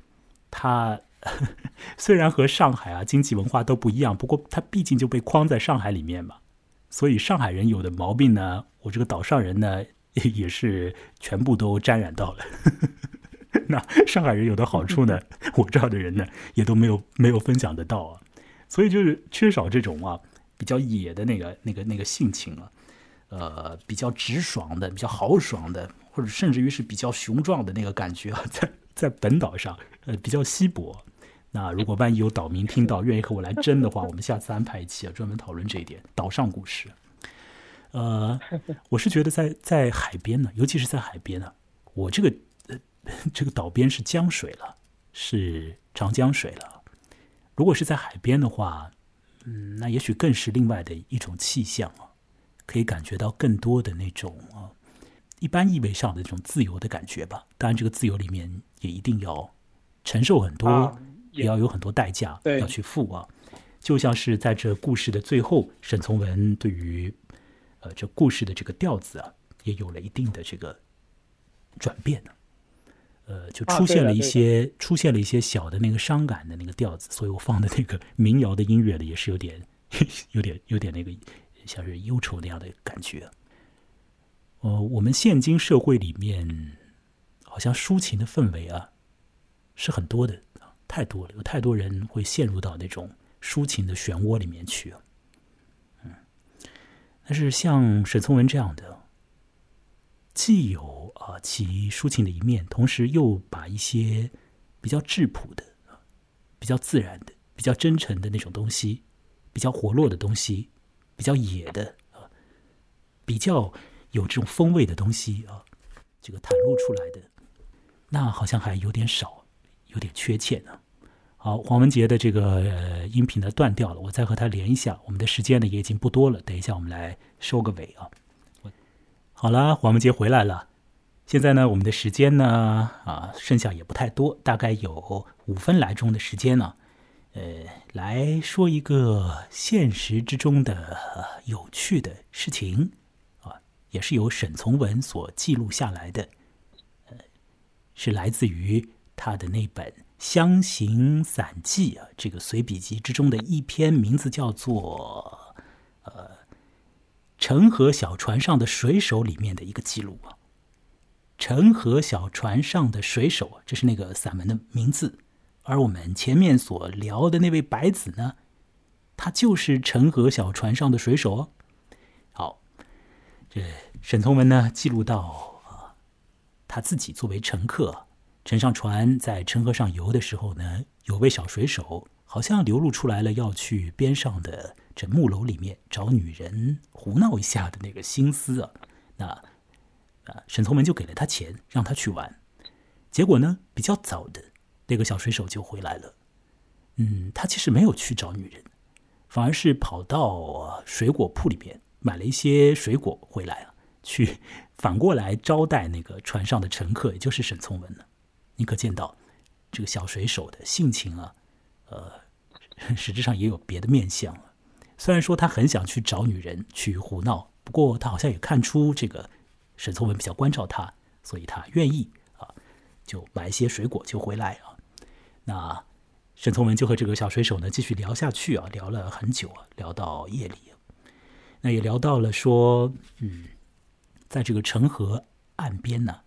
它 (laughs) 虽然和上海啊经济文化都不一样，不过它毕竟就被框在上海里面嘛。所以上海人有的毛病呢，我这个岛上人呢也是全部都沾染到了。(laughs) 那上海人有的好处呢，(laughs) 我这儿的人呢也都没有没有分享得到啊。所以就是缺少这种啊。比较野的那个、那个、那个性情啊，呃，比较直爽的、比较豪爽的，或者甚至于是比较雄壮的那个感觉，(laughs) 在在本岛上，呃，比较稀薄。那如果万一有岛民听到，愿意和我来争的话，我们下次安排一期啊，专门讨论这一点岛上故事。呃，我是觉得在在海边呢，尤其是在海边呢，我这个这个岛边是江水了，是长江水了。如果是在海边的话。嗯，那也许更是另外的一种气象啊，可以感觉到更多的那种啊，一般意味上的这种自由的感觉吧。当然，这个自由里面也一定要承受很多，也要有很多代价要去付啊。就像是在这故事的最后，沈从文对于呃这故事的这个调子啊，也有了一定的这个转变呢。呃，就出现了一些出现了一些小的那个伤感的那个调子，所以我放的那个民谣的音乐呢，也是有点 (laughs) 有点有点那个像是忧愁那样的感觉。呃，我们现今社会里面，好像抒情的氛围啊是很多的，太多了，有太多人会陷入到那种抒情的漩涡里面去啊。嗯，但是像沈从文这样的。既有啊其抒情的一面，同时又把一些比较质朴的、比较自然的、比较真诚的那种东西，比较活络的东西，比较野的啊，比较有这种风味的东西啊，这个袒露出来的，那好像还有点少，有点缺欠呢。好，黄文杰的这个音频呢断掉了，我再和他连一下。我们的时间呢也已经不多了，等一下我们来收个尾啊。好了，黄文杰回来了。现在呢，我们的时间呢，啊，剩下也不太多，大概有五分来钟的时间呢。呃，来说一个现实之中的有趣的事情，也是由沈从文所记录下来的。呃，是来自于他的那本《湘行散记》啊，这个随笔集之中的一篇，名字叫做呃。陈河小船上的水手里面的一个记录啊，陈河小船上的水手，这是那个散文的名字。而我们前面所聊的那位白子呢，他就是陈河小船上的水手。哦，这沈从文呢记录到啊，他自己作为乘客，乘上船在陈河上游的时候呢，有位小水手好像流露出来了要去边上的。这木楼里面找女人胡闹一下的那个心思啊，那啊，沈从文就给了他钱，让他去玩。结果呢，比较早的那个小水手就回来了。嗯，他其实没有去找女人，反而是跑到水果铺里边买了一些水果回来啊，去反过来招待那个船上的乘客，也就是沈从文呢。你可见到这个小水手的性情啊，呃，(laughs) 实质上也有别的面相。虽然说他很想去找女人去胡闹，不过他好像也看出这个沈从文比较关照他，所以他愿意啊，就买一些水果就回来啊。那沈从文就和这个小水手呢继续聊下去啊，聊了很久啊，聊到夜里，那也聊到了说，嗯，在这个城河岸边呢，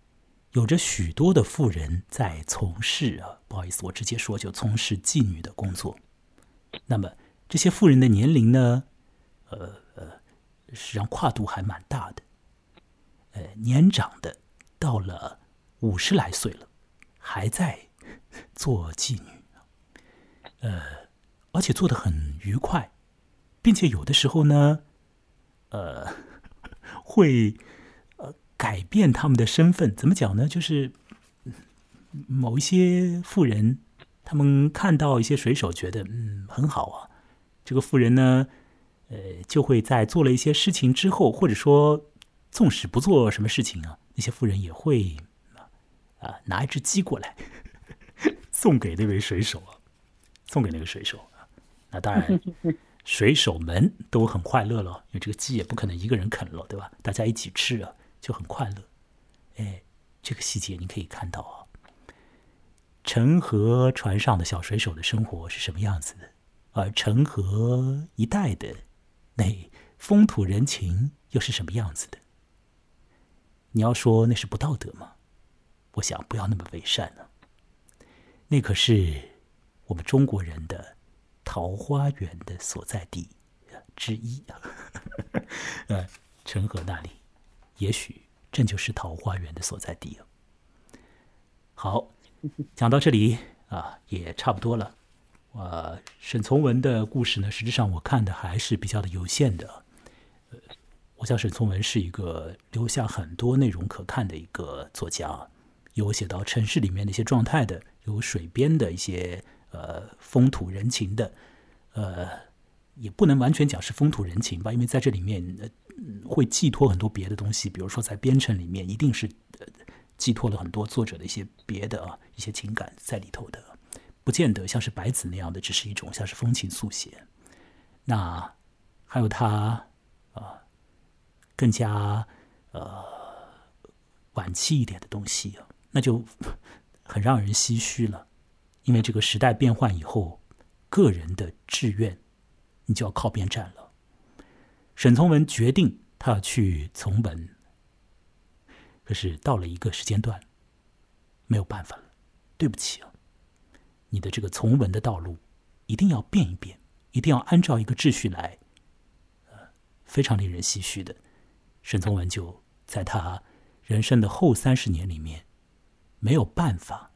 有着许多的妇人在从事啊，不好意思，我直接说就从事妓女的工作。那么这些妇人的年龄呢，呃呃，实际上跨度还蛮大的。呃，年长的到了五十来岁了，还在做妓女，呃，而且做的很愉快，并且有的时候呢，呃，会呃。改变他们的身份，怎么讲呢？就是某一些富人，他们看到一些水手，觉得嗯很好啊。这个富人呢，呃，就会在做了一些事情之后，或者说纵使不做什么事情啊，那些富人也会啊拿一只鸡过来 (laughs) 送给那位水手啊，送给那个水手啊。那当然，水手们都很快乐了，因为这个鸡也不可能一个人啃了，对吧？大家一起吃啊。就很快乐，哎，这个细节你可以看到啊。陈河船上的小水手的生活是什么样子的？而陈河一带的那风土人情又是什么样子的？你要说那是不道德吗？我想不要那么伪善呢。那可是我们中国人的桃花源的所在地之一啊。(laughs) 呃，陈河那里。也许这就是桃花源的所在地了。好，讲到这里啊，也差不多了。呃，沈从文的故事呢，实质上我看的还是比较的有限的。呃，我想沈从文是一个留下很多内容可看的一个作家，有写到城市里面的一些状态的，有水边的一些呃风土人情的，呃，也不能完全讲是风土人情吧，因为在这里面。会寄托很多别的东西，比如说在编程里面，一定是寄托了很多作者的一些别的啊一些情感在里头的，不见得像是白子那样的，只是一种像是风情速写。那还有他啊更加呃晚期一点的东西啊，那就很让人唏嘘了，因为这个时代变换以后，个人的志愿你就要靠边站了。沈从文决定他要去从文，可是到了一个时间段，没有办法了。对不起啊，你的这个从文的道路一定要变一变，一定要按照一个秩序来。呃，非常令人唏嘘的，沈从文就在他人生的后三十年里面，没有办法，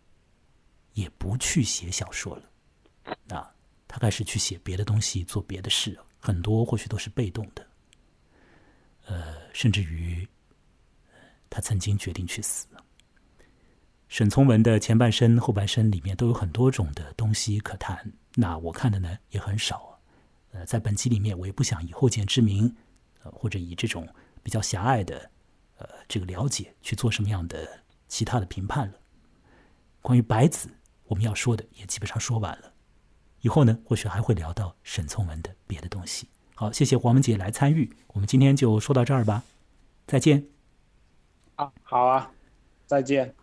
也不去写小说了。那他开始去写别的东西，做别的事，很多或许都是被动的。呃，甚至于，他曾经决定去死。沈从文的前半生、后半生里面都有很多种的东西可谈。那我看的呢也很少。呃，在本集里面，我也不想以后见之明，呃，或者以这种比较狭隘的呃这个了解去做什么样的其他的评判了。关于白子，我们要说的也基本上说完了。以后呢，或许还会聊到沈从文的别的东西。好，谢谢黄文杰来参与，我们今天就说到这儿吧，再见。啊，好啊，再见。